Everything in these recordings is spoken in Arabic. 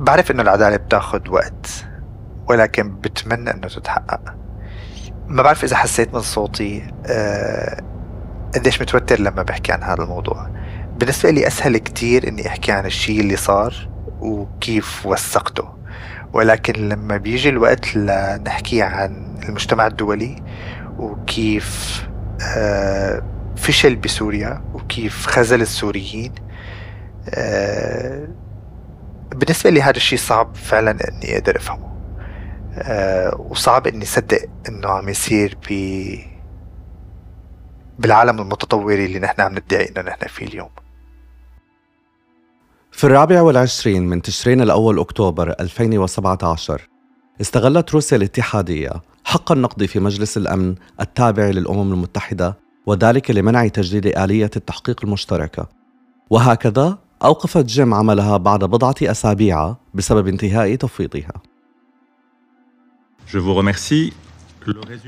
بعرف إنه العدالة بتاخد وقت ولكن بتمنى إنه تتحقق. ما بعرف إذا حسيت من صوتي آه قديش متوتر لما بحكي عن هذا الموضوع. بالنسبة لي أسهل كتير إني أحكي عن الشيء اللي صار وكيف وثقته. ولكن لما بيجي الوقت لنحكي عن المجتمع الدولي وكيف آه فشل بسوريا وكيف خذل السوريين آه بالنسبة لي هذا الشيء صعب فعلا إني أقدر أفهمه. آه وصعب إني أصدق إنه عم يصير ب بالعالم المتطور اللي نحن عم ندعي إنه نحن فيه اليوم. في الرابع والعشرين من تشرين الأول أكتوبر 2017 استغلت روسيا الاتحادية حق النقد في مجلس الأمن التابع للأمم المتحدة وذلك لمنع تجديد آلية التحقيق المشتركة. وهكذا أوقفت جيم عملها بعد بضعة أسابيع بسبب انتهاء تفويضها.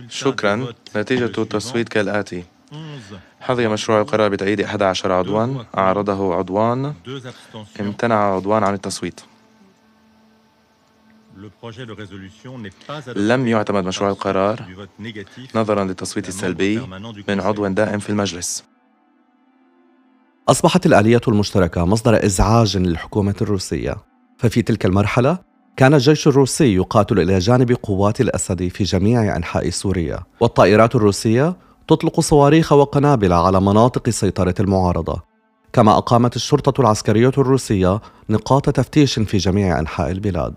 شكرا. نتيجة التصويت كالآتي. حظي مشروع القرار بتأييد 11 عضوا. أعرضه عضوان امتنع عضوان عن التصويت. لم يعتمد مشروع القرار نظرا للتصويت السلبي من عضو دائم في المجلس. أصبحت الآلية المشتركة مصدر إزعاج للحكومة الروسية. ففي تلك المرحلة كان الجيش الروسي يقاتل إلى جانب قوات الأسد في جميع أنحاء سوريا. والطائرات الروسية تطلق صواريخ وقنابل على مناطق سيطرة المعارضة. كما أقامت الشرطة العسكرية الروسية نقاط تفتيش في جميع أنحاء البلاد.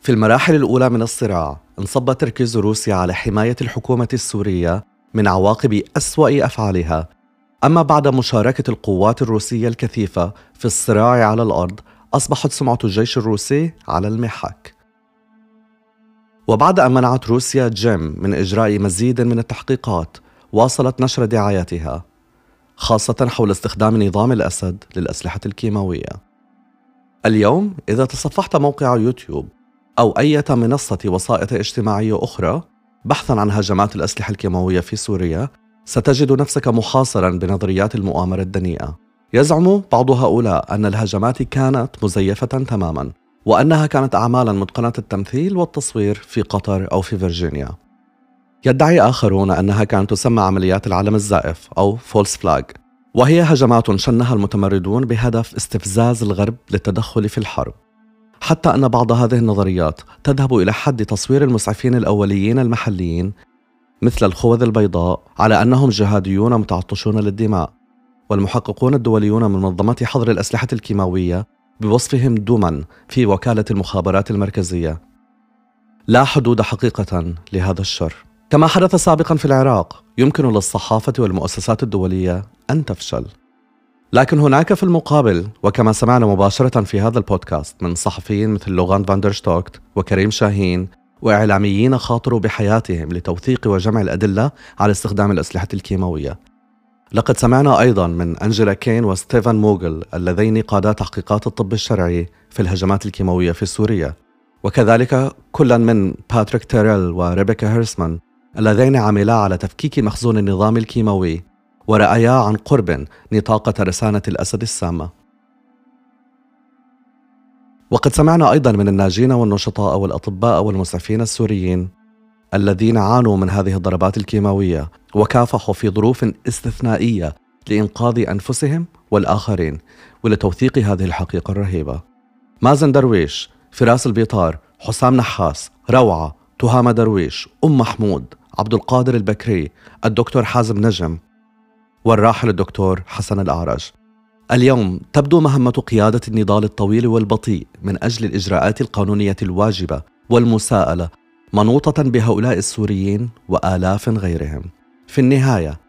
في المراحل الأولى من الصراع انصب تركيز روسيا على حماية الحكومة السورية من عواقب أسوأ أفعالها أما بعد مشاركة القوات الروسية الكثيفة في الصراع على الأرض أصبحت سمعة الجيش الروسي على المحك. وبعد أن منعت روسيا جيم من إجراء مزيد من التحقيقات واصلت نشر دعاياتها خاصة حول استخدام نظام الأسد للأسلحة الكيماوية. اليوم إذا تصفحت موقع يوتيوب أو أي منصة وسائط اجتماعية أخرى بحثا عن هجمات الأسلحة الكيماوية في سوريا ستجد نفسك محاصرا بنظريات المؤامرة الدنيئة. يزعم بعض هؤلاء أن الهجمات كانت مزيفة تماما وأنها كانت أعمالا متقنة التمثيل والتصوير في قطر أو في فيرجينيا. يدعي آخرون أنها كانت تسمى عمليات العلم الزائف أو فولس فلاج وهي هجمات شنها المتمردون بهدف استفزاز الغرب للتدخل في الحرب. حتى أن بعض هذه النظريات تذهب إلى حد تصوير المسعفين الأوليين المحليين مثل الخوذ البيضاء على أنهم جهاديون متعطشون للدماء والمحققون الدوليون من منظمة حظر الأسلحة الكيماوية بوصفهم دوما في وكالة المخابرات المركزية. لا حدود حقيقة لهذا الشر. كما حدث سابقا في العراق يمكن للصحافة والمؤسسات الدولية أن تفشل. لكن هناك في المقابل وكما سمعنا مباشرة في هذا البودكاست من صحفيين مثل لوغان فاندرشتوكت وكريم شاهين وإعلاميين خاطروا بحياتهم لتوثيق وجمع الأدلة على استخدام الأسلحة الكيماوية. لقد سمعنا أيضا من أنجيلا كين وستيفان موغل اللذين قادا تحقيقات الطب الشرعي في الهجمات الكيماوية في سوريا. وكذلك كلا من باتريك تيريل وريبيكا هيرسمان اللذين عملا على تفكيك مخزون النظام الكيماوي ورأيا عن قرب نطاق ترسانة الأسد السامة. وقد سمعنا أيضا من الناجين والنشطاء والأطباء والمسعفين السوريين الذين عانوا من هذه الضربات الكيماوية وكافحوا في ظروف استثنائية لإنقاذ أنفسهم والآخرين ولتوثيق هذه الحقيقة الرهيبة. مازن درويش فراس البيطار حسام نحاس روعة تهامة درويش أم محمود عبد القادر البكري الدكتور حازم نجم والراحل الدكتور حسن الأعرج. اليوم تبدو مهمة قيادة النضال الطويل والبطيء من أجل الإجراءات القانونية الواجبة والمساءلة منوطة بهؤلاء السوريين وآلاف غيرهم. في النهاية،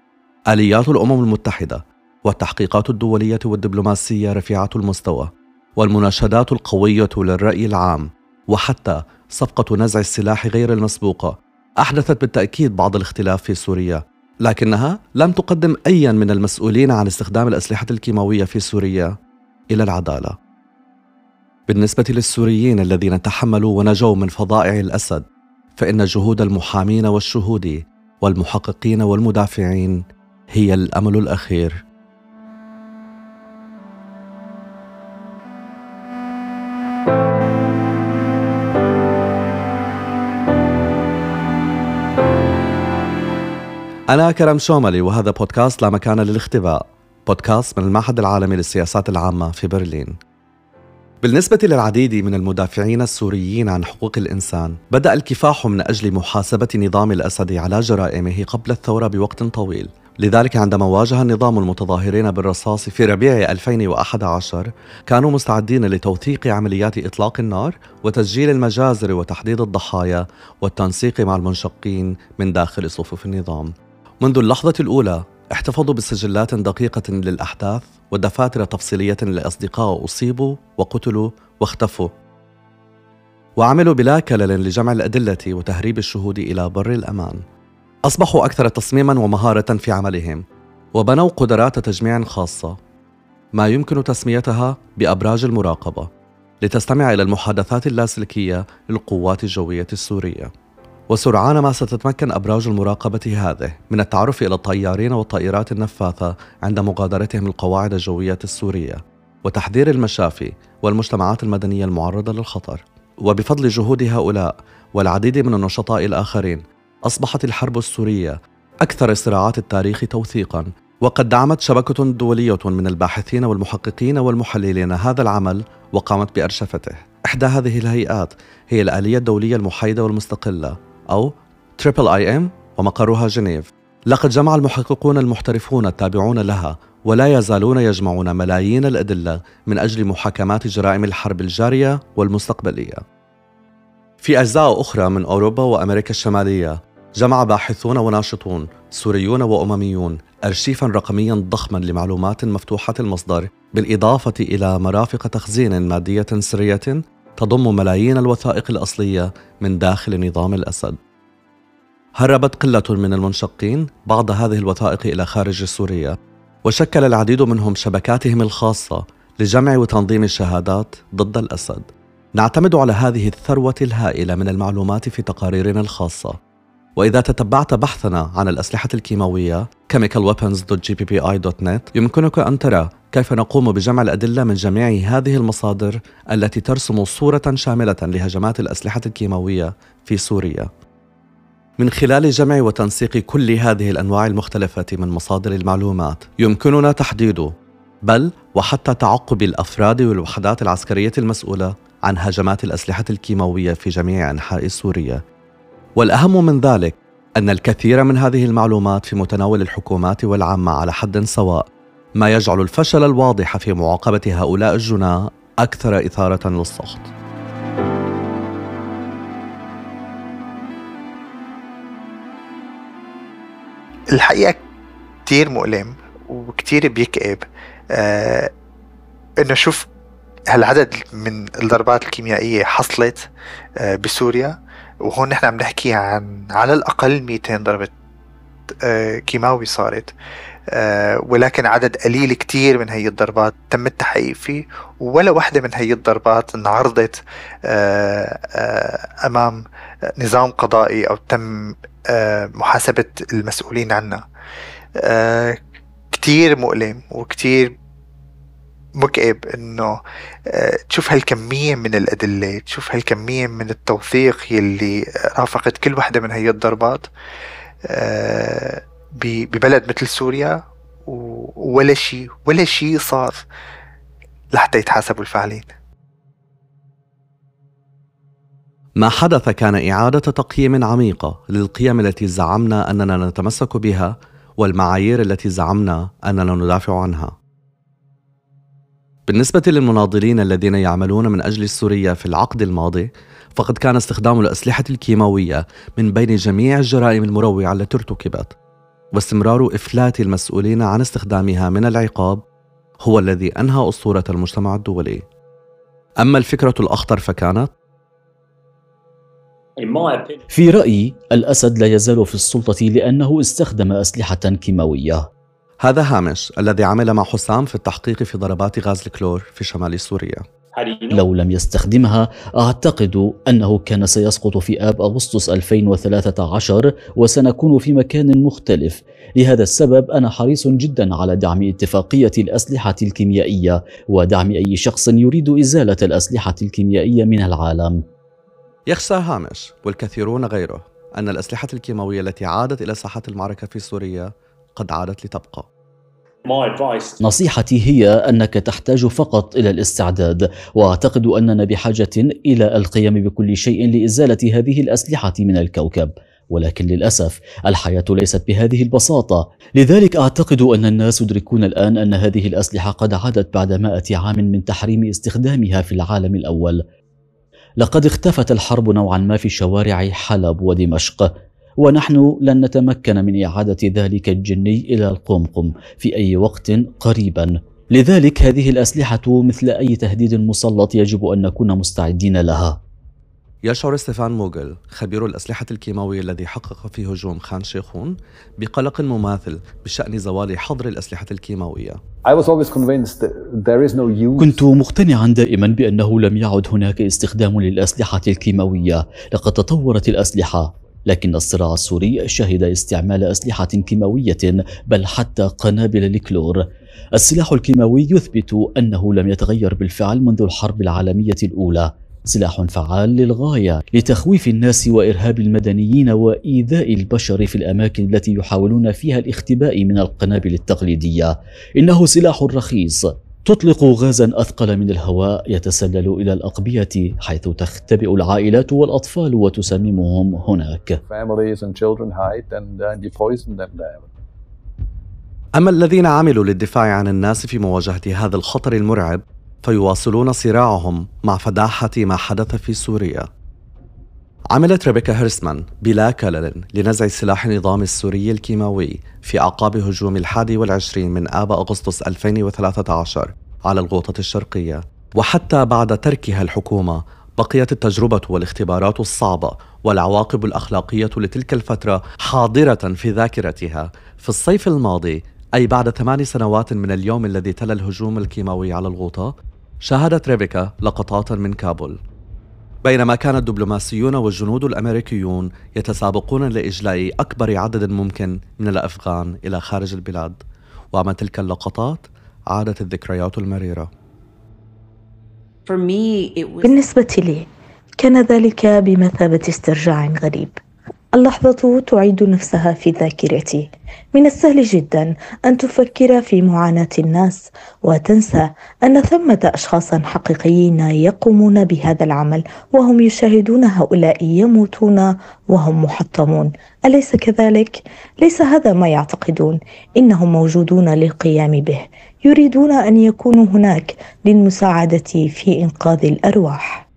آليات الأمم المتحدة والتحقيقات الدولية والدبلوماسية رفيعة المستوى، والمناشدات القوية للرأي العام، وحتى صفقة نزع السلاح غير المسبوقة، أحدثت بالتأكيد بعض الاختلاف في سوريا، لكنها لم تقدم أيا من المسؤولين عن استخدام الأسلحة الكيماوية في سوريا إلى العدالة. بالنسبة للسوريين الذين تحملوا ونجوا من فظائع الأسد فإن جهود المحامين والشهود والمحققين والمدافعين هي الأمل الأخير أنا كرم شوملي وهذا بودكاست لا مكان للاختباء. بودكاست من المعهد العالمي للسياسات العامة في برلين. بالنسبة للعديد من المدافعين السوريين عن حقوق الإنسان بدأ الكفاح من أجل محاسبة نظام الأسد على جرائمه قبل الثورة بوقت طويل. لذلك عندما واجه النظام المتظاهرين بالرصاص في ربيع 2011 كانوا مستعدين لتوثيق عمليات إطلاق النار وتسجيل المجازر وتحديد الضحايا والتنسيق مع المنشقين من داخل صفوف النظام. منذ اللحظة الأولى احتفظوا بسجلات دقيقة للأحداث ودفاتر تفصيلية لأصدقاء أصيبوا وقتلوا واختفوا. وعملوا بلا كلل لجمع الأدلة وتهريب الشهود إلى بر الأمان. أصبحوا أكثر تصميما ومهارة في عملهم وبنوا قدرات تجميع خاصة ما يمكن تسميتها بأبراج المراقبة لتستمع إلى المحادثات اللاسلكية للقوات الجوية السورية. وسرعان ما ستتمكن أبراج المراقبة هذه من التعرف إلى الطيارين والطائرات النفاثة عند مغادرتهم القواعد الجوية السورية وتحذير المشافي والمجتمعات المدنية المعرضة للخطر. وبفضل جهود هؤلاء والعديد من النشطاء الآخرين أصبحت الحرب السورية أكثر صراعات التاريخ توثيقا وقد دعمت شبكة دولية من الباحثين والمحققين والمحللين هذا العمل وقامت بأرشفته. إحدى هذه الهيئات هي الآلية الدولية المحايدة والمستقلة أو Triple IM ومقرها جنيف. لقد جمع المحققون المحترفون التابعون لها ولا يزالون يجمعون ملايين الأدلة من أجل محاكمات جرائم الحرب الجارية والمستقبلية. في أجزاء أخرى من أوروبا وأمريكا الشمالية جمع باحثون وناشطون سوريون وأمميون أرشيفا رقميا ضخما لمعلومات مفتوحة المصدر بالإضافة إلى مرافق تخزين مادية سرية تضم ملايين الوثائق الأصلية من داخل نظام الأسد. هربت قلة من المنشقين بعض هذه الوثائق إلى خارج سوريا وشكل العديد منهم شبكاتهم الخاصة لجمع وتنظيم الشهادات ضد الأسد. نعتمد على هذه الثروة الهائلة من المعلومات في تقاريرنا الخاصة. وإذا تتبعت بحثنا عن الأسلحة الكيماوية chemicalweapons.gppi.net يمكنك أن ترى كيف نقوم بجمع الأدلة من جميع هذه المصادر التي ترسم صورة شاملة لهجمات الأسلحة الكيماوية في سوريا. من خلال جمع وتنسيق كل هذه الأنواع المختلفة من مصادر المعلومات يمكننا تحديد بل وحتى تعقب الأفراد والوحدات العسكرية المسؤولة عن هجمات الأسلحة الكيماوية في جميع أنحاء سوريا والأهم من ذلك أن الكثير من هذه المعلومات في متناول الحكومات والعامة على حد سواء ما يجعل الفشل الواضح في معاقبة هؤلاء الجناة أكثر إثارة للسخط. الحقيقة كتير مؤلم وكتير بيكئب. آه إنه شوف هالعدد من الضربات الكيميائية حصلت آه بسوريا؟ وهون نحن عم نحكي عن على الأقل 200 ضربة آه كيماوي صارت. ولكن عدد قليل كتير من هي الضربات تم التحقيق فيه ولا واحدة من هي الضربات انعرضت آه، أمام نظام قضائي أو تم محاسبة المسؤولين عنها. كتير مؤلم وكتير مكئب إنه تشوف هالكمية من الأدلة تشوف هالكمية من التوثيق يلي رافقت كل واحدة من هي الضربات. ببلد مثل سوريا ولا شيء ولا شيء صار لحتى يتحاسبوا الفاعلين ما حدث كان إعادة تقييم عميقة للقيم التي زعمنا أننا نتمسك بها والمعايير التي زعمنا أننا ندافع عنها. بالنسبة للمناضلين الذين يعملون من أجل سوريا في العقد الماضي، فقد كان استخدام الأسلحة الكيماوية من بين جميع الجرائم المروعة التي ارتكبت، واستمرار إفلات المسؤولين عن استخدامها من العقاب هو الذي أنهى أسطورة المجتمع الدولي. أما الفكرة الأخطر فكانت؟ في رأيي الأسد لا يزال في السلطة لأنه استخدم أسلحة كيماوية. هذا هامش الذي عمل مع حسام في التحقيق في ضربات غاز الكلور في شمال سوريا. لو لم يستخدمها أعتقد أنه كان سيسقط في آب أغسطس 2013 وسنكون في مكان مختلف. لهذا السبب أنا حريص جدا على دعم اتفاقية الأسلحة الكيميائية ودعم أي شخص يريد إزالة الأسلحة الكيميائية من العالم. يخشى هامش والكثيرون غيره أن الأسلحة الكيماوية التي عادت إلى ساحة المعركة في سوريا قد عادت لتبقى. نصيحتي هي أنك تحتاج فقط إلى الاستعداد وأعتقد أننا بحاجة إلى القيام بكل شيء لإزالة هذه الأسلحة من الكوكب. ولكن للأسف الحياة ليست بهذه البساطة. لذلك أعتقد أن الناس يدركون الآن أن هذه الأسلحة قد عادت بعد مائة عام من تحريم استخدامها في العالم الأول. لقد اختفت الحرب نوعا ما في شوارع حلب ودمشق. ونحن لن نتمكن من إعادة ذلك الجني إلى القمقم في أي وقت قريبا. لذلك هذه الأسلحة مثل أي تهديد مسلط يجب أن نكون مستعدين لها. يشعر ستيفان موغل خبير الأسلحة الكيماوية الذي حقق في هجوم خان شيخون بقلق مماثل بشأن زوال حظر الأسلحة الكيماوية. كنت مقتنعا دائما بأنه لم يعد هناك استخدام للأسلحة الكيماوية لقد تطورت الأسلحة. لكن الصراع السوري شهد استعمال أسلحة كيماوية بل حتى قنابل الكلور السلاح الكيماوي يثبت أنه لم يتغير بالفعل منذ الحرب العالمية الأولى. سلاح فعال للغاية لتخويف الناس وإرهاب المدنيين وإيذاء البشر في الأماكن التي يحاولون فيها الاختباء من القنابل التقليدية. إنه سلاح رخيص. تطلق غازا أثقل من الهواء يتسلل إلى الأقبية حيث تختبئ العائلات والأطفال وتسممهم هناك. أما الذين عملوا للدفاع عن الناس في مواجهة هذا الخطر المرعب فيواصلون صراعهم مع فداحه ما حدث في سوريا. عملت ريبيكا هيرسمان بلا كلل لنزع سلاح النظام السوري الكيماوي في أعقاب هجوم الحادي والعشرين من آب أغسطس 2013 على الغوطة الشرقية. وحتى بعد تركها الحكومة بقيت التجربة والاختبارات الصعبة والعواقب الأخلاقية لتلك الفترة حاضرة في ذاكرتها. في الصيف الماضي أي بعد ثمان سنوات من اليوم الذي تلا الهجوم الكيماوي على الغوطة شاهدت ريبيكا لقطات من كابول. بينما كان الدبلوماسيون والجنود الأمريكيون يتسابقون لإجلاء أكبر عدد ممكن من الأفغان إلى خارج البلاد ومع تلك اللقطات عادت الذكريات المريرة. بالنسبة لي كان ذلك بمثابة استرجاع غريب. اللحظة تعيد نفسها في ذاكرتي. من السهل جدا أن تفكر في معاناة الناس وتنسى أن ثمة أشخاصا حقيقيين يقومون بهذا العمل وهم يشاهدون هؤلاء يموتون وهم محطمون. أليس كذلك؟ ليس هذا ما يعتقدون. إنهم موجودون للقيام به. يريدون أن يكونوا هناك للمساعدة في إنقاذ الأرواح.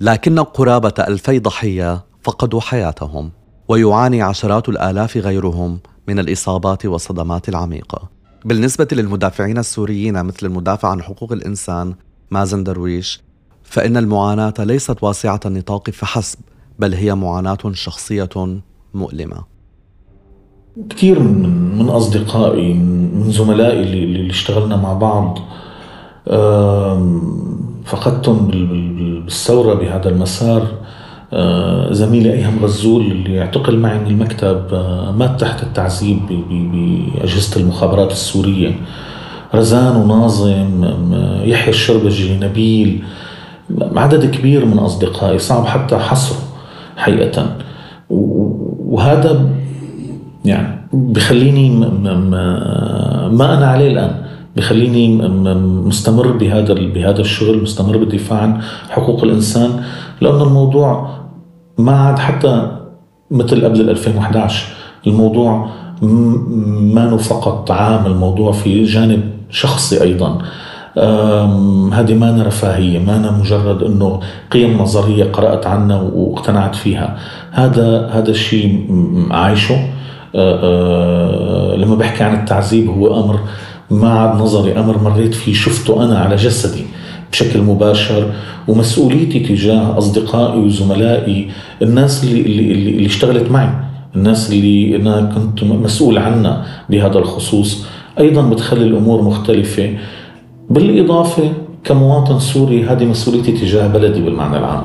لكن قرابة ألفي ضحية فقدوا حياتهم. ويعاني عشرات الآلاف غيرهم من الإصابات والصدمات العميقة. بالنسبة للمدافعين السوريين مثل المدافع عن حقوق الإنسان مازن درويش فإن المعاناة ليست واسعة النطاق فحسب بل هي معاناة شخصية مؤلمة. كثير من من أصدقائي من زملائي اللي, اللي اشتغلنا مع بعض فقدتهم بالثورة بهذا المسار زميلي أيهم غزول اللي اعتقل معي من المكتب آه، مات تحت التعذيب بأجهزة المخابرات السورية. رزان وناظم يحيى الشربجي نبيل عدد كبير من أصدقائي صعب حتى حصره حقيقة. وهذا يعني بخليني ما أنا عليه الآن بخليني مستمر بهذا بهذا الشغل مستمر بالدفاع عن حقوق الإنسان لأنه الموضوع ما عاد حتى مثل قبل 2011 الموضوع ما فقط عام الموضوع في جانب شخصي أيضا. هذه ما رفاهيه ما مجرد إنه قيم نظرية قرأت عنها واقتنعت فيها. هذا هذا الشيء عايشه. لما بحكي عن التعذيب هو أمر ما عاد نظري أمر مريت فيه شفته أنا على جسدي. بشكل مباشر ومسؤوليتي تجاه أصدقائي وزملائي الناس اللي اللي اللي اشتغلت معي الناس اللي أنا كنت مسؤول عنها بهذا الخصوص. أيضا بتخلي الأمور مختلفة. بالإضافة كمواطن سوري هذه مسؤوليتي تجاه بلدي بالمعنى العام.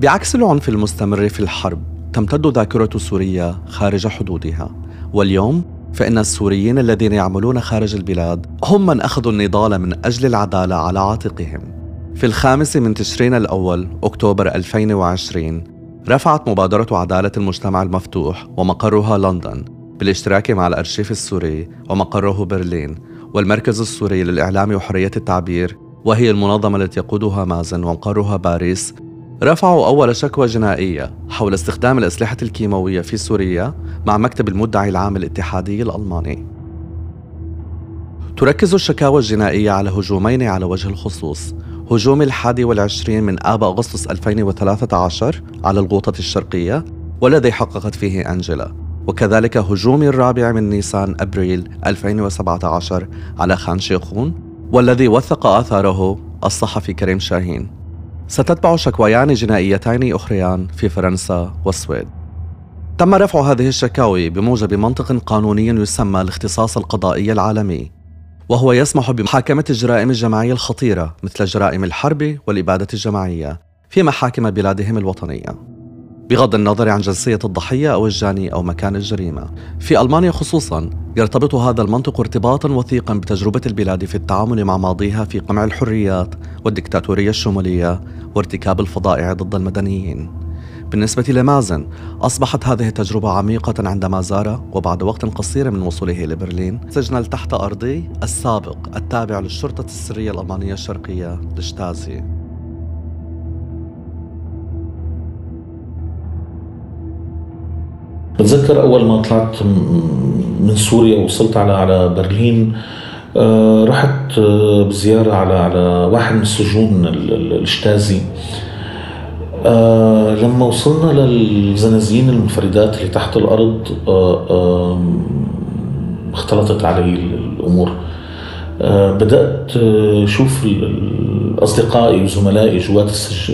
بعكس العنف المستمر في الحرب تمتد ذاكرة سوريا خارج حدودها. واليوم فإن السوريين الذين يعملون خارج البلاد هم من أخذوا النضال من أجل العدالة على عاتقهم. في الخامس من تشرين الأول أكتوبر 2020 رفعت مبادرة عدالة المجتمع المفتوح ومقرها لندن بالاشتراك مع الأرشيف السوري ومقره برلين والمركز السوري للإعلام وحرية التعبير وهي المنظمة التي يقودها مازن ومقرها باريس رفعوا أول شكوى جنائية حول استخدام الأسلحة الكيماوية في سوريا مع مكتب المدعي العام الاتحادي الألماني. تركز الشكاوى الجنائية على هجومين على وجه الخصوص. هجوم الحادي والعشرين من آب أغسطس 2013 على الغوطة الشرقية والذي حققت فيه أنجلا وكذلك هجوم الرابع من نيسان أبريل 2017 على خان شيخون والذي وثق آثاره الصحفي كريم شاهين. ستتبع شكويان جنائيتين أخريان في فرنسا والسويد. تم رفع هذه الشكاوي بموجب منطق قانوني يسمى الاختصاص القضائي العالمي وهو يسمح بمحاكمة الجرائم الجماعية الخطيرة مثل جرائم الحرب والإبادة الجماعية في محاكم بلادهم الوطنية. بغض النظر عن جنسية الضحية أو الجاني أو مكان الجريمة. في ألمانيا خصوصا يرتبط هذا المنطق ارتباطا وثيقا بتجربة البلاد في التعامل مع ماضيها في قمع الحريات والدكتاتورية الشمولية وارتكاب الفظائع ضد المدنيين. بالنسبة لمازن أصبحت هذه التجربة عميقة عندما زار وبعد وقت قصير من وصوله لبرلين سجن التحت أرضي السابق التابع للشرطة السرية الألمانية الشرقية لشتازي. بتذكر أول ما طلعت من سوريا ووصلت على على برلين آه، رحت آه، بزيارة على على واحد من السجون الشتازي آه لما وصلنا للزنازين المنفردات اللي تحت الأرض اختلطت علي الأمور. بدأت أشوف أصدقائي وزملائي جوات السج...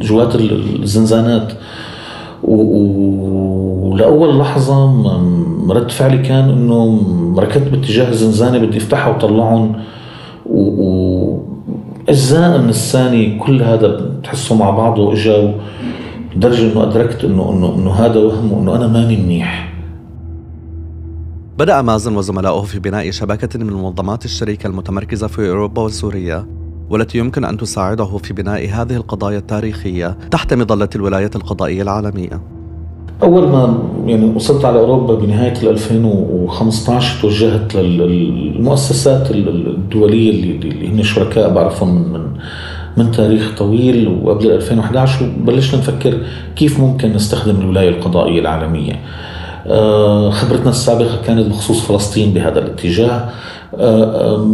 جوات الزنزانات. ولأول لحظة رد فعلي كان إنه ركضت باتجاه الزنزانه بدي أفتحها وطلعهم واجزاء من الثاني كل هذا بتحسه مع بعضه إجا لدرجه إنه أدركت انه انه إنه هذا وهم وإنه أنا ماني منيح. بدأ مازن وزملائه في بناء شبكة من المنظمات الشريكة المتمركزة في أوروبا وسوريا والتي يمكن أن تساعده في بناء هذه القضايا التاريخية تحت مظلة الولاية القضائية العالمية. أول ما يعني وصلت على أوروبا بنهاية 2015 توجهت للمؤسسات الدولية اللي, اللي هن شركاء بعرفهم من, من من تاريخ طويل وقبل 2011 وبلشنا نفكر كيف ممكن نستخدم الولاية القضائية العالمية. آه، خبرتنا السابقة كانت بخصوص فلسطين بهذا الاتجاه. آه،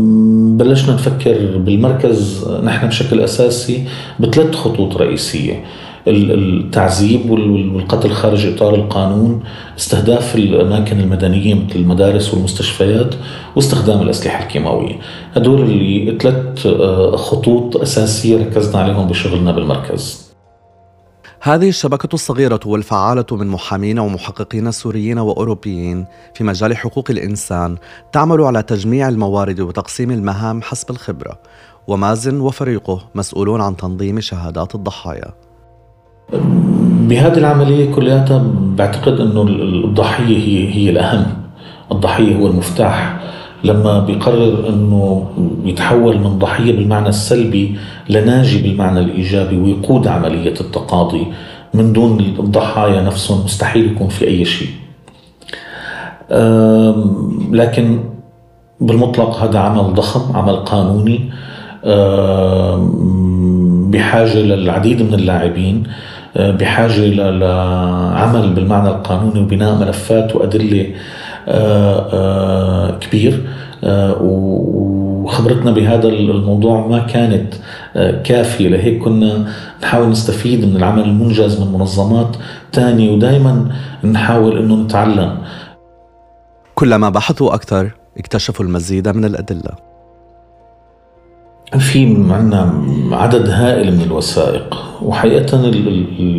بلشنا نفكر بالمركز نحن بشكل أساسي بثلاث خطوط رئيسية. التعذيب والقتل خارج إطار القانون، استهداف الأماكن المدنية مثل المدارس والمستشفيات، واستخدام الأسلحة الكيماوية. هدول اللي ثلاث آه، خطوط أساسية ركزنا عليهم بشغلنا بالمركز. هذه الشبكة الصغيرة والفعالة من محامين ومحققين سوريين وأوروبيين في مجال حقوق الإنسان تعمل على تجميع الموارد وتقسيم المهام حسب الخبرة ومازن وفريقه مسؤولون عن تنظيم شهادات الضحايا بهذه العملية كلياتها بعتقد أنه الضحية هي, هي الأهم. الضحية هو المفتاح. لما بيقرر إنه يتحول من ضحية بالمعنى السلبي لناجي بالمعنى الإيجابي ويقود عملية التقاضي من دون الضحايا نفسهم مستحيل يكون في أي شيء. لكن بالمطلق هذا عمل ضخم عمل قانوني. بحاجة للعديد من اللاعبين. بحاجة لعمل بالمعنى القانوني وبناء ملفات وأدلة آه، آه، كبير آه، وخبرتنا بهذا الموضوع ما كانت كافية. لهيك كنا نحاول نستفيد من العمل المنجز من منظمات تانية ودائما نحاول إنه نتعلم. كلما بحثوا أكثر اكتشفوا المزيد من الأدلة. في عندنا عدد هائل من الوثائق وحقيقة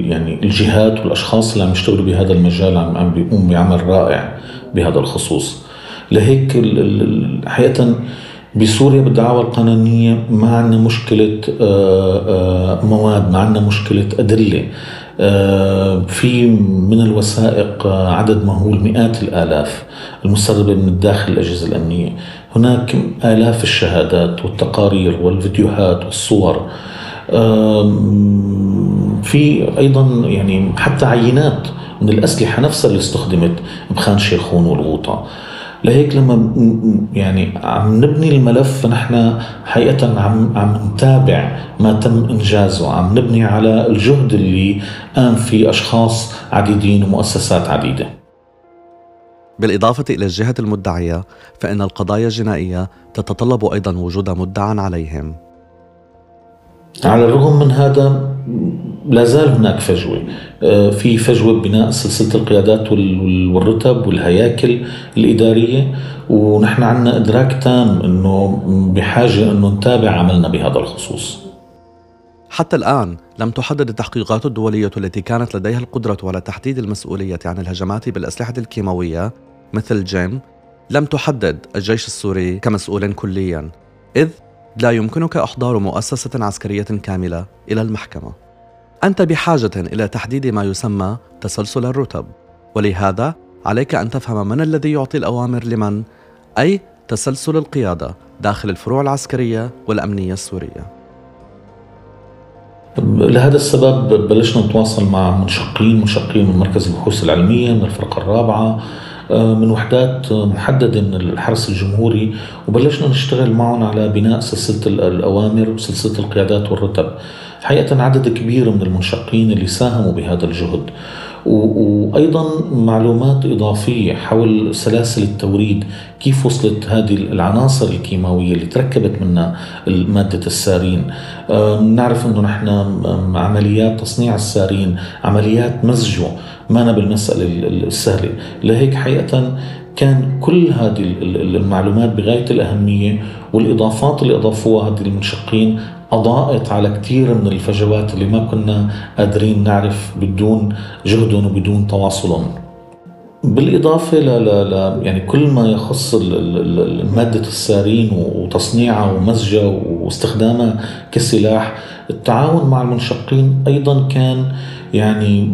يعني الجهات والأشخاص اللي عم يشتغلوا بهذا المجال عم بيقوموا بعمل رائع بهذا الخصوص. لهيك حقيقة بسوريا بالدعاوى القانونية ما عندنا مشكلة آه، آه، مواد ما عندنا مشكلة أدلة. آه، في من الوثائق عدد مهول مئات الآلاف المسربة من داخل الأجهزة الأمنية. هناك آلاف الشهادات والتقارير والفيديوهات والصور. في أيضا يعني حتى عينات من الأسلحة نفسها اللي استخدمت بخان شيخون والغوطة. لهيك لما يعني عم نبني الملف فنحن حقيقة عم عم نتابع ما تم إنجازه. عم نبني على الجهد اللي قام فيه أشخاص عديدين ومؤسسات عديدة. بالإضافة إلى الجهة المدعية فإن القضايا الجنائية تتطلب أيضا وجود مدعى عليهم. على الرغم من هذا لا زال هناك فجوة. آه، في فجوة ببناء سلسلة القيادات والرتب والهياكل الإدارية ونحن عندنا إدراك تام أنه بحاجة أنه نتابع عملنا بهذا الخصوص. حتى الآن لم تحدد التحقيقات الدولية التي كانت لديها القدرة على تحديد المسؤولية عن الهجمات بالأسلحة الكيماوية مثل جيم لم تحدد الجيش السوري كمسؤول كليا إذ لا يمكنك إحضار مؤسسة عسكرية كاملة إلى المحكمة. أنت بحاجة إلى تحديد ما يسمى تسلسل الرتب ولهذا عليك أن تفهم من الذي يعطي الأوامر لمن؟ أي تسلسل القيادة داخل الفروع العسكرية والأمنية السورية. لهذا السبب بلشنا نتواصل مع منشقين منشقين من مركز البحوث العلمية من الفرقة الرابعة من وحدات محددة من الحرس الجمهوري وبلشنا نشتغل معهم على بناء سلسلة الأوامر وسلسلة القيادات والرتب. حقيقة عدد كبير من المنشقين اللي ساهموا بهذا الجهد. وأيضا معلومات إضافية حول سلاسل التوريد كيف وصلت هذه العناصر الكيماوية اللي تركبت منها مادة السارين. نعرف إنه نحن عمليات تصنيع السارين عمليات مزجه ما بالمسألة السهلة. لهيك حقيقه كان كل هذه المعلومات بغاية الأهمية والإضافات اللي أضافوها هذه المنشقين أضاءت على كثير من الفجوات اللي ما كنا قادرين نعرف بدون جهدهم وبدون تواصلهم. بالإضافة ل يعني كل ما يخص مادة السارين وتصنيعها ومزجها واستخدامها كسلاح التعاون مع المنشقين أيضا كان يعني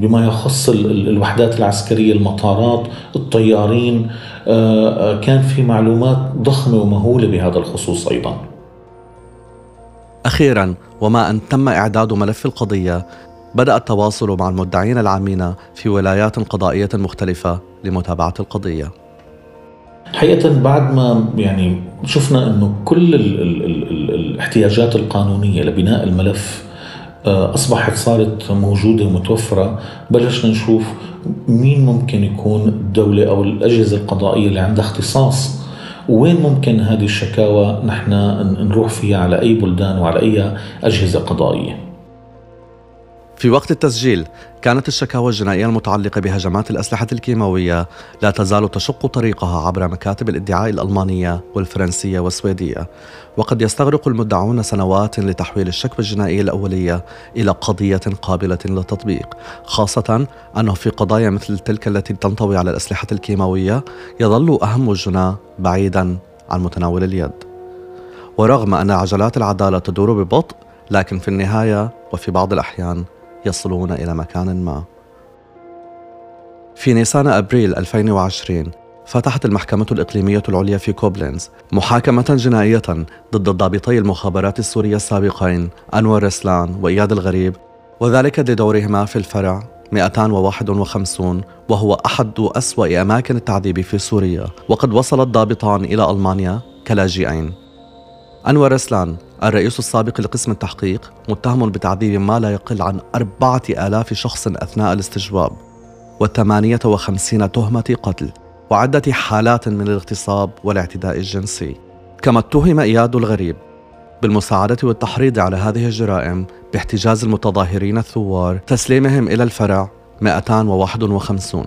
بما يخص الوحدات العسكرية المطارات الطيارين آه، آه، كان في معلومات ضخمة ومهولة بهذا الخصوص أيضاً. أخيرا وما أن تم إعداد ملف القضية بدأ التواصل مع المدعين العامين في ولايات قضائية مختلفة لمتابعة القضية. حقيقة بعد ما يعني شفنا أنه كل ال ال ال الاحتياجات القانونية لبناء الملف آه، أصبحت صارت موجودة ومتوفرة بلشنا نشوف مين ممكن يكون الدولة أو الأجهزة القضائية اللي عندها اختصاص. وين ممكن هذه الشكاوى نحن نروح فيها على أي بلدان وعلى أي أجهزة قضائية؟ في وقت التسجيل كانت الشكاوى الجنائية المتعلقة بهجمات الأسلحة الكيماوية لا تزال تشق طريقها عبر مكاتب الإدعاء الألمانية والفرنسية والسويدية. وقد يستغرق المدعون سنوات لتحويل الشكوى الجنائية الأولية إلى قضية قابلة للتطبيق خاصة أنه في قضايا مثل تلك التي تنطوي على الأسلحة الكيماوية يظل أهم الجناة بعيدا عن متناول اليد. ورغم أن عجلات العدالة تدور ببطء لكن في النهاية وفي بعض الأحيان يصلون إلى مكان ما. في نيسان أبريل 2020 فتحت المحكمة الإقليمية العليا في كوبلينز محاكمة جنائية ضد ضابطي المخابرات السورية السابقين أنور رسلان وإياد الغريب وذلك لدورهما في الفرع 251 وهو أحد أسوأ أماكن التعذيب في سوريا وقد وصل الضابطان إلى ألمانيا كلاجئين أنور رسلان الرئيس السابق لقسم التحقيق متهم بتعذيب ما لا يقل عن أربعة آلاف شخص أثناء الاستجواب وثمانية وخمسين تهمة قتل وعدة حالات من الاغتصاب والاعتداء الجنسي. كما اتهم إياد الغريب بالمساعدة والتحريض على هذه الجرائم باحتجاز المتظاهرين الثوار تسليمهم إلى الفرع 251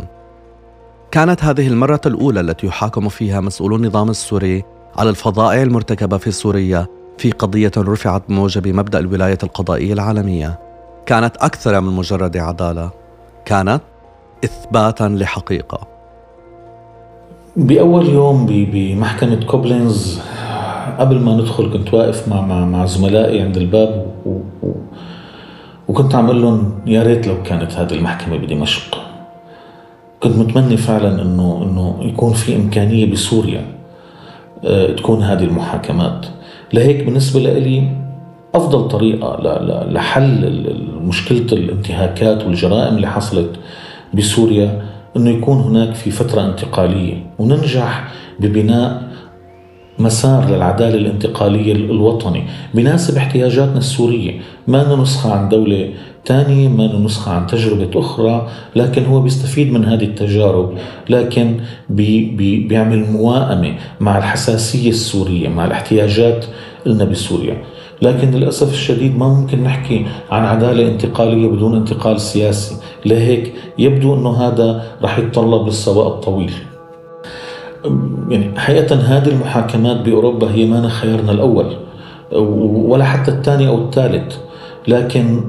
كانت هذه المرة الأولى التي يحاكم فيها مسؤولو النظام السوري على الفظائع المرتكبة في سوريا في قضية رفعت بموجب مبدأ الولاية القضائية العالمية. كانت أكثر من مجرد عدالة. كانت إثباتا لحقيقة. بأول يوم بمحكمة كوبلينز قبل ما ندخل كنت واقف مع مع, مع زملائي عند الباب و, و وكنت عم أقول لهم يا ريت لو كانت هذه المحكمة بدمشق. كنت متمني فعلا انه إنه يكون في إمكانية بسوريا آه، تكون هذه المحاكمات. لهيك بالنسبة لي أفضل طريقة لحل مشكلة الانتهاكات والجرائم اللي حصلت بسوريا إنه يكون هناك في فترة انتقالية وننجح ببناء مسار للعدالة الانتقالية الوطني بناسب احتياجاتنا السورية ما نسخة عن دولة ثانية ما نسخة عن تجربة أخرى لكن هو بيستفيد من هذه التجارب لكن بي بي بيعمل موائمة مع الحساسية السورية مع الاحتياجات لنا بسوريا. لكن للأسف الشديد ما ممكن نحكي عن عدالة انتقالية بدون انتقال سياسي. لهيك يبدو أنه هذا رح يتطلب للسواء الطويل. يعني حقيقة هذه المحاكمات بأوروبا هي ما خيارنا الأول ولا حتى الثاني أو الثالث. لكن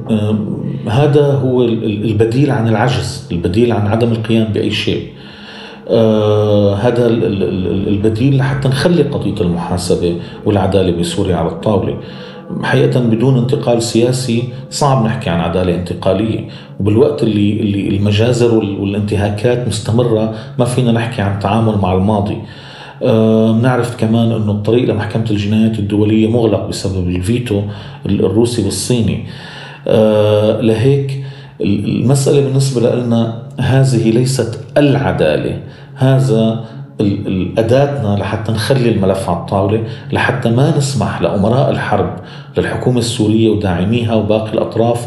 هذا هو البديل عن العجز البديل عن عدم القيام بأي شيء. آه هذا البديل لحتى نخلي قضية المحاسبة والعدالة بسوريا على الطاولة. حقيقة بدون انتقال سياسي صعب نحكي عن عدالة انتقالية. وبالوقت اللي, اللي المجازر والانتهاكات مستمرة ما فينا نحكي عن تعامل مع الماضي. بنعرف آه كمان إنه الطريق لمحكمة الجنايات الدولية مغلق بسبب الفيتو الروسي والصيني. آه لهيك المسألة بالنسبة لنا هذه ليست العدالة. هذا أداتنا لحتى نخلي الملف على الطاولة لحتى ما نسمح لأمراء الحرب للحكومة السورية وداعميها وباقي الأطراف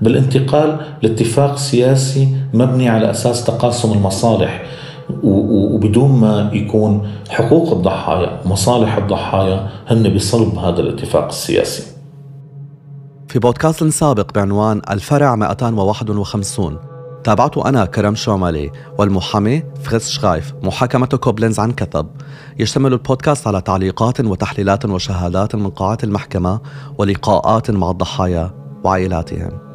بالانتقال لاتفاق سياسي مبني على أساس تقاسم المصالح. وبدون ما يكون حقوق الضحايا مصالح الضحايا هن بصلب هذا الاتفاق السياسي. في بودكاست سابق بعنوان الفرع 251 تابعته أنا كرم شومالي والمحامي فريتس شترايف محاكمة كوبلينز عن كثب. يشتمل البودكاست على تعليقات وتحليلات وشهادات من قاعات المحكمة ولقاءات مع الضحايا وعائلاتهم.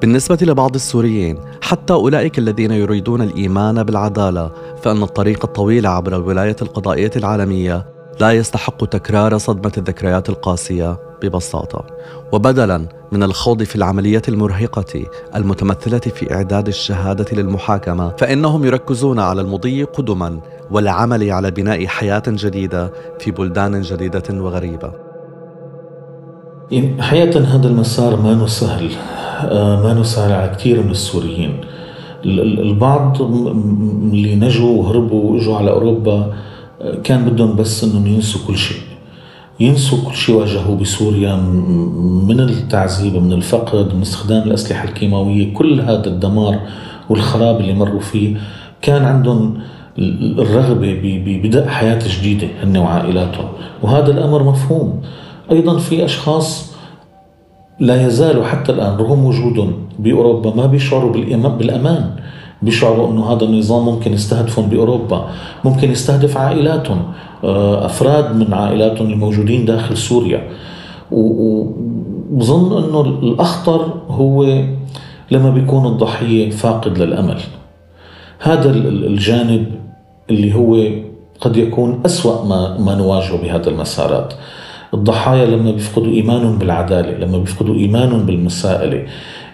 بالنسبة لبعض السوريين حتى أولئك الذين يريدون الإيمان بالعدالة فإن الطريق الطويل عبر الولاية القضائية العالمية لا يستحق تكرار صدمة الذكريات القاسية ببساطة. وبدلا من الخوض في العملية المرهقة المتمثلة في إعداد الشهادة للمحاكمة فإنهم يركزون على المضي قدما والعمل على بناء حياة جديدة في بلدان جديدة وغريبة. حقيقة هذا المسار ما سهل. آه، ما سهل على كثير من السوريين. البعض اللي نجوا وهربوا وإجوا على أوروبا آه، كان بدهم بس إنهم ينسوا كل شيء. ينسوا كل شيء واجهوه بسوريا من التعذيب من الفقد من استخدام الأسلحة الكيماوية. كل هذا الدمار والخراب اللي مروا فيه كان عندهم الرغبة ببدء حياة جديدة هن وعائلاتهم. وهذا الأمر مفهوم. أيضا في أشخاص لا يزالوا حتى الآن رغم وجودهم بأوروبا ما بيشعروا بالأمان بيشعروا إنه هذا النظام ممكن يستهدفهم بأوروبا، ممكن يستهدف عائلاتهم، آه، أفراد من عائلاتهم الموجودين داخل سوريا. وبظن إنه الأخطر هو لما بيكون الضحية فاقد للأمل. هذا الجانب اللي هو قد يكون أسوأ ما ما نواجهه بهذا المسارات. الضحايا لما بيفقدوا إيمانهم بالعدالة، لما بيفقدوا إيمانهم بالمساءلة،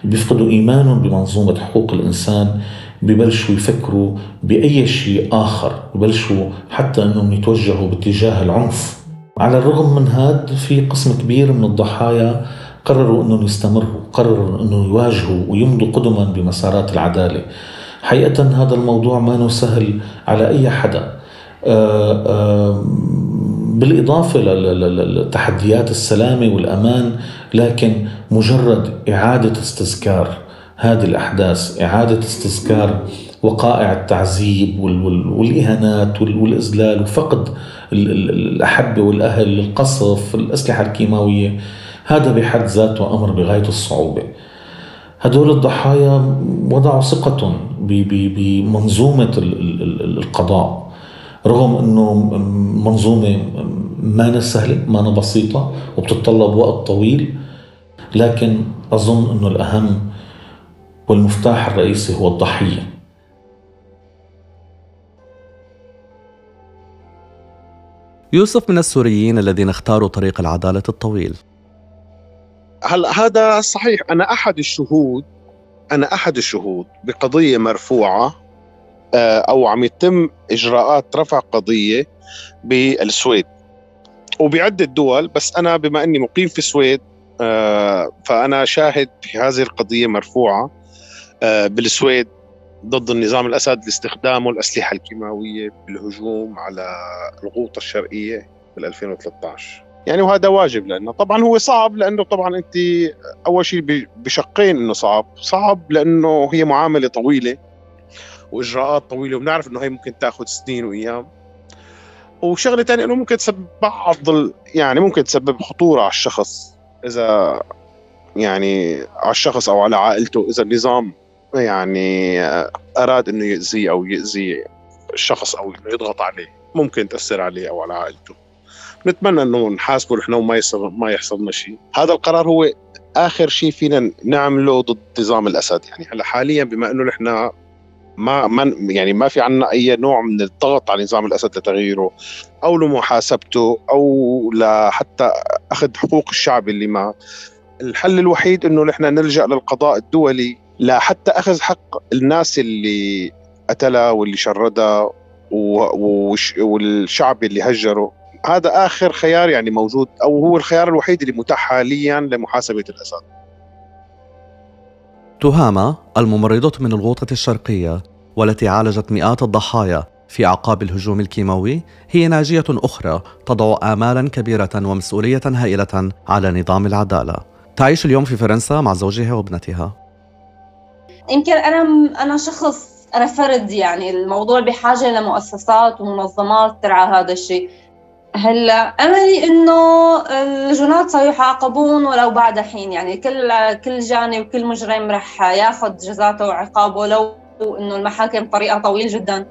بيفقدوا إيمانهم بمنظومة حقوق الإنسان ببلشوا يفكروا بأي شيء آخر ببلشوا حتى أنهم يتوجهوا باتجاه العنف. على الرغم من هذا في قسم كبير من الضحايا قرروا أنهم يستمروا قرروا أنهم يواجهوا ويمضوا قدما بمسارات العدالة. حقيقة هذا الموضوع ما سهل على أي حدا. آه، آه، بالإضافة لتحديات السلامة والأمان لكن مجرد إعادة استذكار هذه الأحداث إعادة استذكار وقائع التعذيب والإهانات والإذلال وفقد الأحبة والأهل للقصف الأسلحة الكيماوية هذا بحد ذاته أمر بغاية الصعوبة. هدول الضحايا وضعوا ثقتهم بمنظومة القضاء رغم أنه منظومة ما سهلة ما بسيطة وبتتطلب وقت طويل لكن أظن أنه الأهم والمفتاح الرئيسي هو الضحية. يوسف من السوريين الذين اختاروا طريق العدالة الطويل. هلا هذا صحيح؟ أنا أحد الشهود أنا أحد الشهود بقضية مرفوعة آه، أو عم يتم إجراءات رفع قضية بالسويد. وبعدة دول بس أنا بما أني مقيم في السويد آه، فأنا شاهد في هذه القضية مرفوعة آه، بالسويد ضد النظام الأسد لاستخدامه الأسلحة الكيماوية بالهجوم على الغوطة الشرقية بال 2013 يعني وهذا واجب لأنه طبعا هو صعب لأنه طبعا أنت أول شيء بشقين إنه صعب. صعب لأنه هي معاملة طويلة وإجراءات طويلة وبنعرف إنه هي ممكن تأخذ سنين وأيام. وشغلة ثانية إنه ممكن تسبب بعض يعني ممكن تسبب خطورة على الشخص. إذا يعني على الشخص أو على عائلته إذا النظام يعني أراد إنه ياذيه أو يأذي الشخص أو إنه يضغط عليه ممكن تأثر عليه أو على عائلته. نتمنى إنه نحاسبه نحن وما يصير ما يحصل لنا شيء. هذا القرار هو آخر شيء فينا نعمله ضد نظام الأسد. يعني هلا حاليا بما إنه نحن ما من يعني ما في عنا أي نوع من الضغط على نظام الأسد لتغييره أو لمحاسبته أو لحتى أخذ حقوق الشعب اللي مات الحل الوحيد إنه نحن نلجأ للقضاء الدولي لحتى أخذ حق الناس اللي قتلها واللي شردها والشعب اللي هجره. هذا آخر خيار يعني موجود أو هو الخيار الوحيد اللي متاح حاليا لمحاسبة الأسد. تهامة الممرضة من الغوطة الشرقية والتي عالجت مئات الضحايا في أعقاب الهجوم الكيماوي هي ناجية أخرى تضع آمالا كبيرة ومسؤولية هائلة على نظام العدالة. تعيش اليوم في فرنسا مع زوجها وابنتها. يمكن أنا أنا شخص أنا فرد يعني الموضوع بحاجة لمؤسسات ومنظمات ترعى هذا الشيء. هلا أملي إنه الجنات سيعاقبون ولو بعد حين. يعني كل كل جاني وكل مجرم رح ياخذ جزاته وعقابه لو إنه المحاكم طريقة طويل جدا.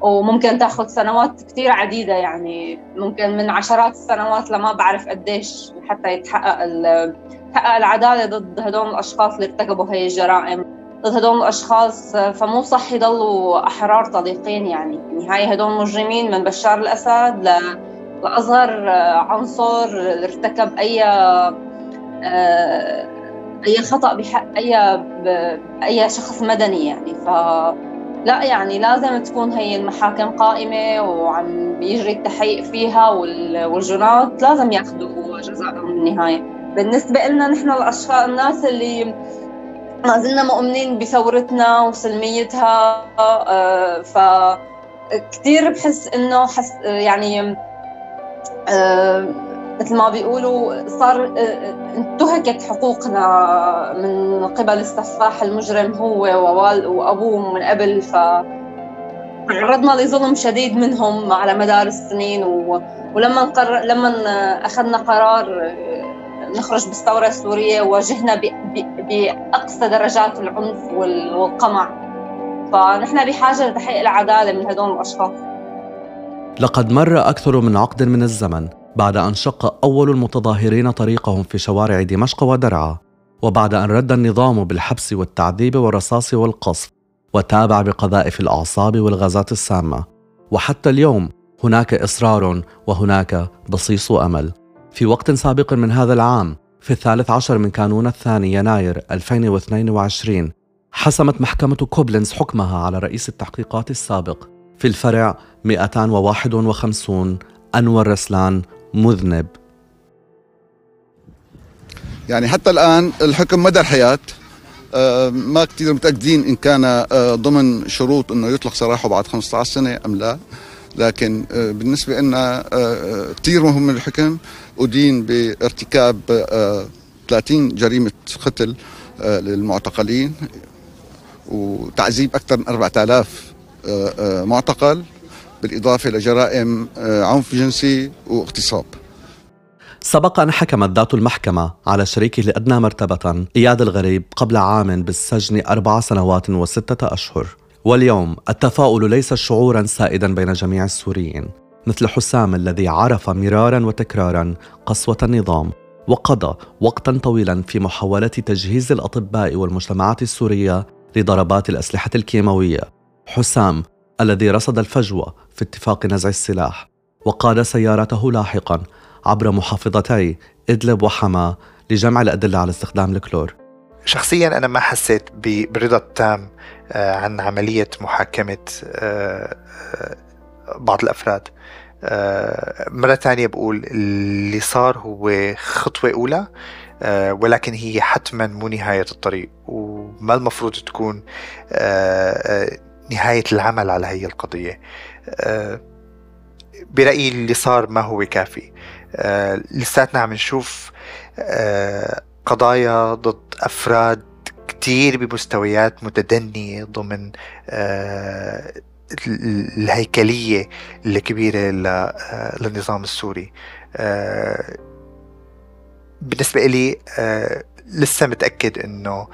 وممكن تأخذ سنوات كثير عديدة يعني. ممكن من عشرات السنوات لما بعرف قديش حتى يتحقق تحقق العدالة ضد هدول الأشخاص اللي ارتكبوا هي الجرائم. ضد هدول الأشخاص فمو صح يضلوا أحرار طليقين يعني. بالنهايه هدول مجرمين من بشار الأسد ل لاصغر عنصر ارتكب أي آه، أي خطأ بحق أي أي شخص مدني يعني. ف لا يعني لازم تكون هي المحاكم قائمة وعم بيجري التحقيق فيها والجنات لازم ياخذوا جزاءهم بالنهاية بالنسبة لنا نحن الأشخاص الناس اللي ما زلنا مؤمنين بثورتنا وسلميتها آه، ف كثير بحس إنه حس يعني آه، مثل ما بيقولوا صار آه، آه، انتهكت حقوقنا من قبل السفاح المجرم هو وأبوه من قبل ف تعرضنا لظلم شديد منهم على مدار السنين و... ولما نقرر لما أخذنا قرار نخرج بالثورة السورية واجهنا ب... ب... بأقصى درجات العنف والقمع. فنحن بحاجة لتحقيق العدالة من هدول الأشخاص. لقد مر أكثر من عقد من الزمن بعد أن شق أول المتظاهرين طريقهم في شوارع دمشق ودرعا وبعد أن رد النظام بالحبس والتعذيب والرصاص والقصف وتابع بقذائف الأعصاب والغازات السامة. وحتى اليوم هناك إصرار وهناك بصيص أمل. في وقت سابق من هذا العام في الثالث عشر من كانون الثاني يناير 2022 حسمت محكمة كوبلنز حكمها على رئيس التحقيقات السابق في الفرع 251 أنور رسلان مذنب. يعني حتى الآن الحكم مدى الحياة آه، ما كثير متأكدين إن كان آه، ضمن شروط أنه يطلق سراحه بعد 15 سنة أم لا. لكن آه، بالنسبة لنا كثير مهم من الحكم أدين بارتكاب 30 جريمة قتل للمعتقلين وتعذيب أكثر من 4000 معتقل بالإضافة لجرائم آه، عنف جنسي واغتصاب. سبق أن حكمت ذات المحكمة على شريكه الأدنى مرتبة إياد الغريب قبل عام بالسجن أربع سنوات وستة أشهر. واليوم التفاؤل ليس شعورا سائدا بين جميع السوريين مثل حسام الذي عرف مرارا وتكرارا قسوة النظام وقضى وقتا طويلا في محاولة تجهيز الأطباء والمجتمعات السورية لضربات الأسلحة الكيماوية. حسام الذي رصد الفجوة في اتفاق نزع السلاح وقاد سيارته لاحقا عبر محافظتي إدلب وحما لجمع الأدلة على استخدام الكلور. شخصيا أنا ما حسيت بالرضا التام آه، عن عملية محاكمة آه، آه، بعض الأفراد. مرة ثانية بقول اللي صار هو خطوة أولى ولكن هي حتما مو نهاية الطريق وما المفروض تكون نهاية العمل على هي القضية. برأيي اللي صار ما هو كافي. لساتنا عم نشوف قضايا ضد أفراد كتير بمستويات متدنية ضمن الهيكلية الكبيرة للنظام السوري. بالنسبة لي لسه متأكد إنه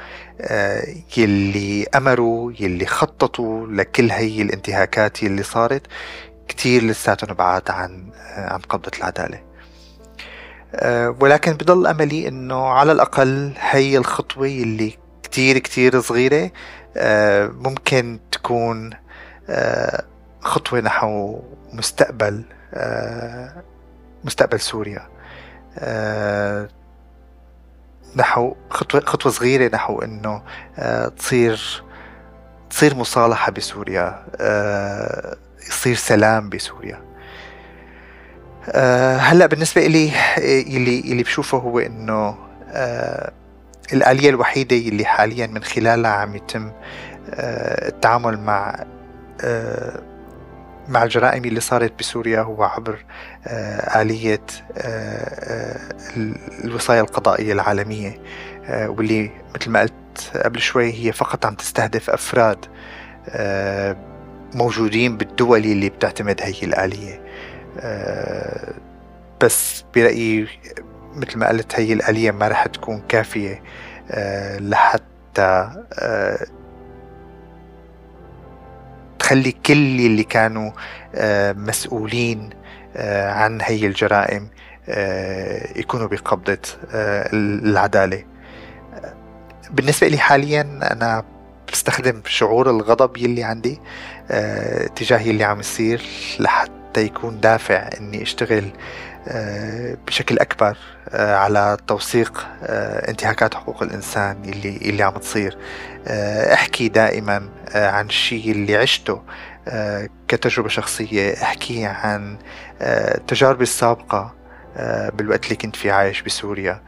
يلي أمروا يلي خططوا لكل هي الانتهاكات يلي صارت كتير لساتهم بعاد عن عن قبضة العدالة. ولكن بضل أملي أنه على الأقل هي الخطوة اللي كتير كتير صغيرة ممكن تكون خطوة نحو مستقبل مستقبل سوريا. نحو خطوة خطوة صغيرة نحو إنه تصير تصير مصالحة بسوريا يصير سلام بسوريا. هلأ بالنسبة إلي اللي اللي بشوفه هو إنه الآلية الوحيدة اللي حاليا من خلالها عم يتم التعامل مع مع الجرائم اللي صارت بسوريا هو عبر آلية الوصاية القضائية العالمية. واللي مثل ما قلت قبل شوي هي فقط عم تستهدف أفراد موجودين بالدول اللي بتعتمد هي الآلية. بس برأيي مثل ما قلت هي الآلية ما رح تكون كافية لحتى تخلي كل اللي كانوا مسؤولين عن هي الجرائم يكونوا بقبضة العدالة. بالنسبة لي حاليا أنا بستخدم شعور الغضب يلي عندي تجاه يلي عم يصير لحتى يكون دافع إني أشتغل بشكل أكبر على توثيق انتهاكات حقوق الإنسان اللي اللي عم تصير. أحكي دائما عن الشيء اللي عشته كتجربة شخصية. أحكي عن تجاربي السابقة بالوقت اللي كنت فيه عايش بسوريا.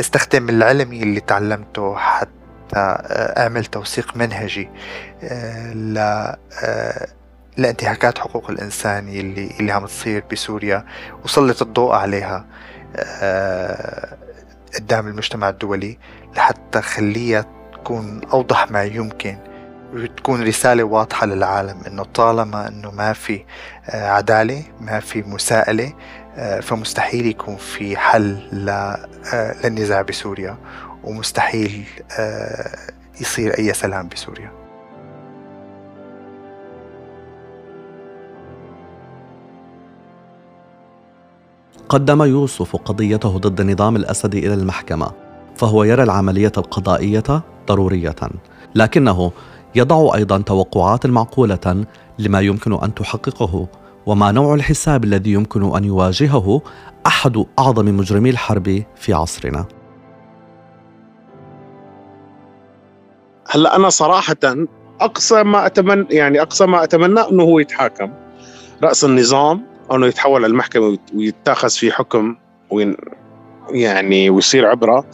استخدم العلم اللي تعلمته حتى أعمل توثيق منهجي ل لانتهاكات حقوق الإنسان اللي اللي عم تصير بسوريا وسلط الضوء عليها قدام المجتمع الدولي لحتى خليها تكون أوضح ما يمكن. وتكون رسالة واضحة للعالم إنه طالما إنه ما في عدالة ما في مساءلة فمستحيل يكون في حل للنزاع بسوريا ومستحيل يصير أي سلام بسوريا. قدم يوسف قضيته ضد النظام الاسدي إلى المحكمة فهو يرى العملية القضائية ضرورية. لكنه يضع أيضا توقعات معقولة لما يمكن أن تحققه وما نوع الحساب الذي يمكن أن يواجهه أحد أعظم مجرمي الحرب في عصرنا. هلأ أنا صراحة أقصى ما اتمنى يعني أقصى ما أتمنى أنه هو يتحاكم. رأس النظام أنه يتحول للمحكمة ويتاخذ فيه حكم وين يعني ويصير عبرة.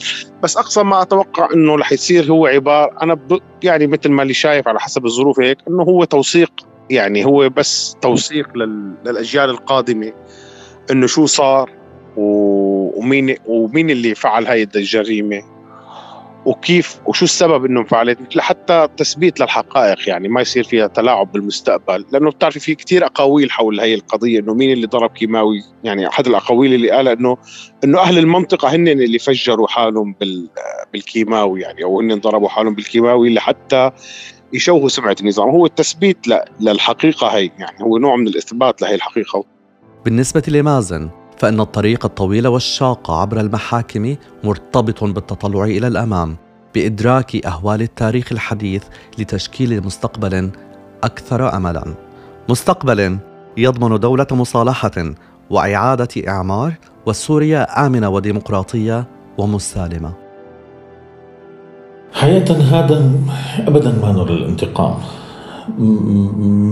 بس أقصى ما أتوقع إنه رح يصير هو عبارة أنا ب... يعني مثل ما اللي شايف على حسب الظروف هيك إنه هو توثيق يعني هو بس توثيق لل... للأجيال القادمة. إنه شو صار و... ومين ومين اللي فعل هاي الجريمه وكيف وشو السبب إنه انفعلت؟ لحتى تثبيت للحقائق يعني ما يصير فيها تلاعب بالمستقبل لأنه بتعرفي في كثير أقاويل حول هي القضية إنه مين اللي ضرب كيماوي يعني أحد الأقاويل اللي قالها إنه إنه أهل المنطقة هن اللي فجروا حالهم بالكيماوي يعني أو هن ضربوا حالهم بالكيماوي لحتى يشوهوا سمعة النظام. هو التثبيت للحقيقة هي يعني هو نوع من الإثبات لهي الحقيقة. بالنسبة لمازن فإن الطريق الطويل والشاق عبر المحاكم مرتبط بالتطلع إلى الأمام بإدراك أهوال التاريخ الحديث لتشكيل مستقبل أكثر أملا. مستقبل يضمن دولة مصالحة وإعادة إعمار وسوريا آمنة وديمقراطية ومسالمة. حقيقة هذا أبدا ما نرى الانتقام.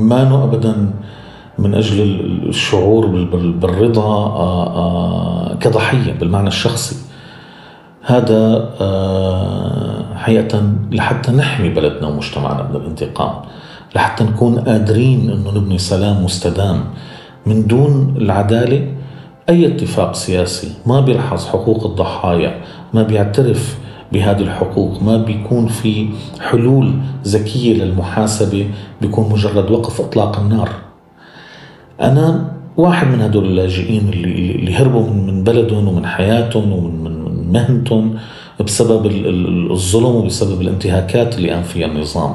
ما أبدا من أجل الشعور بالرضا آه، آه، كضحية بالمعنى الشخصي. هذا حقيقة لحتى نحمي بلدنا ومجتمعنا من الانتقام لحتى نكون قادرين إنه نبني سلام مستدام من دون العدالة. أي اتفاق سياسي ما بيلحظ حقوق الضحايا ما بيعترف بهذه الحقوق ما بيكون في حلول ذكية للمحاسبة بيكون مجرد وقف إطلاق النار. أنا واحد من هدول اللاجئين اللي اللي هربوا من بلدهم ومن حياتهم ومن من مهنتهم بسبب الظلم وبسبب الانتهاكات اللي قام فيها النظام.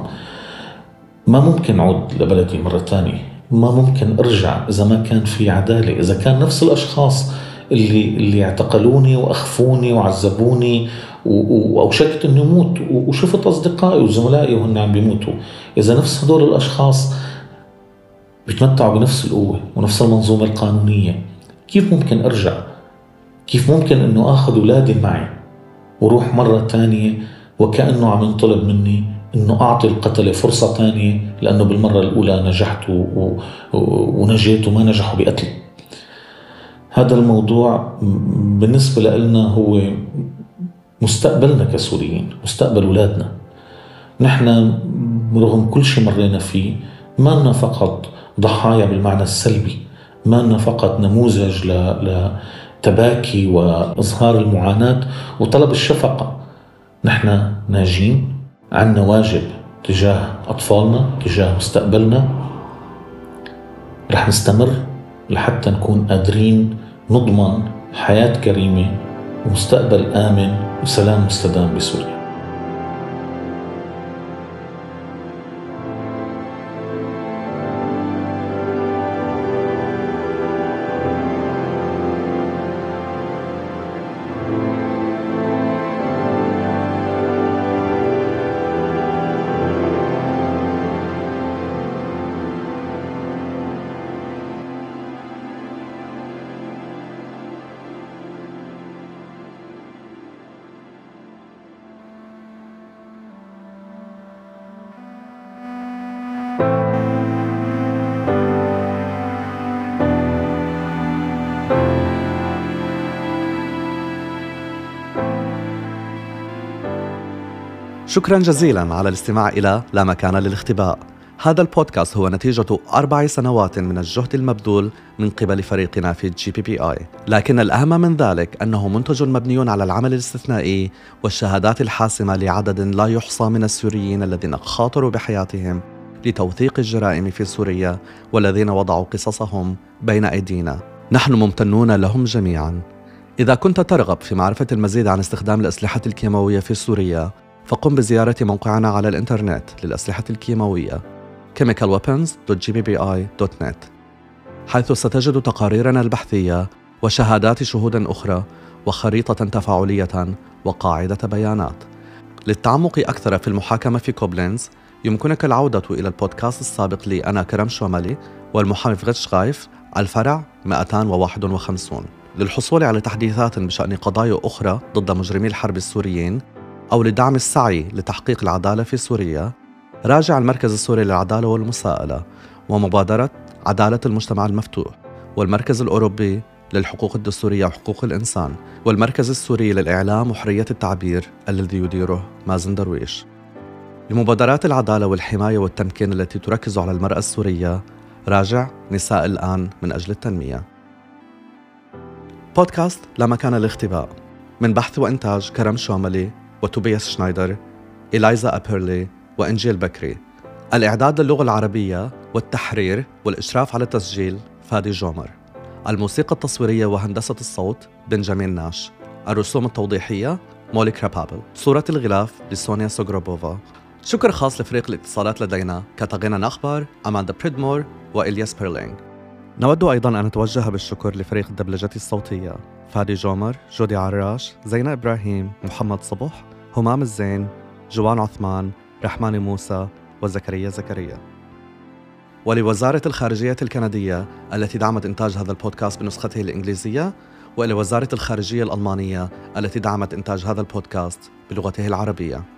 ما ممكن أعود لبلدي مرة ثانية. ما ممكن أرجع إذا ما كان في عدالة. إذا كان نفس الأشخاص اللي اللي اعتقلوني وأخفوني وعذبوني واوشكت إني أموت وشفت أصدقائي وزملائي وهن عم بيموتوا. إذا نفس هدول الأشخاص بيتمتعوا بنفس القوة ونفس المنظومة القانونية. كيف ممكن أرجع؟ كيف ممكن إنه آخذ أولادي معي وروح مرة ثانية وكأنه عم ينطلب مني إنه أعطي القتله فرصة ثانية لأنه بالمرة الأولى نجحت ونجيت وما نجحوا بقتلي. هذا الموضوع بالنسبة لنا هو مستقبلنا كسوريين مستقبل أولادنا. نحن رغم كل شيء مرينا فيه ما لنا فقط ضحايا بالمعنى السلبي. ما فقط نموذج لتباكي وإظهار المعاناة وطلب الشفقة. نحن ناجين عندنا واجب تجاه أطفالنا تجاه مستقبلنا. رح نستمر لحتى نكون قادرين نضمن حياة كريمة ومستقبل آمن وسلام مستدام بسوريا. شكرا جزيلا على الاستماع إلى لا مكان للاختباء. هذا البودكاست هو نتيجة أربع سنوات من الجهد المبذول من قبل فريقنا في ال GPPi لكن الأهم من ذلك أنه منتج مبني على العمل الاستثنائي والشهادات الحاسمة لعدد لا يحصى من السوريين الذين خاطروا بحياتهم لتوثيق الجرائم في سوريا والذين وضعوا قصصهم بين أيدينا. نحن ممتنون لهم جميعا. إذا كنت ترغب في معرفة المزيد عن استخدام الأسلحة الكيماوية في سوريا فقم بزيارة موقعنا على الإنترنت للأسلحة الكيماوية chemicalweapons.gppi.net حيث ستجد تقاريرنا البحثية وشهادات شهود أخرى وخريطة تفاعلية وقاعدة بيانات. للتعمق أكثر في المحاكمة في كوبلينز يمكنك العودة إلى البودكاست السابق لي أنا كرم شومالي والمحامي فغتش غايف الفرع 251 للحصول على تحديثات بشأن قضايا أخرى ضد مجرمي الحرب السوريين أو لدعم السعي لتحقيق العدالة في سوريا راجع المركز السوري للعدالة والمساءلة ومبادرة عدالة المجتمع المفتوح والمركز الأوروبي للحقوق الدستورية وحقوق الإنسان والمركز السوري للإعلام وحرية التعبير الذي يديره مازن درويش. لمبادرات العدالة والحماية والتمكين التي تركز على المرأة السورية راجع نساء الآن من أجل التنمية. بودكاست لا مكان للاختباء. من بحث وإنتاج كرم شوملي وتوبياس شنايدر إلايزا أبيرلي وإنجيل بكري. الإعداد للغة العربية والتحرير والإشراف على التسجيل فادي جومر. الموسيقى التصويرية وهندسة الصوت بنجامين ناش. الرسوم التوضيحية مولي كرابابل. صورة الغلاف لسونيا سوغروبوفا. شكر خاص لفريق الاتصالات لدينا كاتاغينا نخبر أماندا بريدمور وإلياس بيرلينغ. نود أيضا أن نتوجه بالشكر لفريق الدبلجة الصوتية. فادي جومر، جودي عراش، زينة إبراهيم، محمد صبح، همام الزين، جوان عثمان، رحماني موسى وزكريا زكريا. ولوزارة الخارجية الكندية التي دعمت إنتاج هذا البودكاست بنسخته الإنجليزية ولوزارة الخارجية الألمانية التي دعمت إنتاج هذا البودكاست بلغته العربية.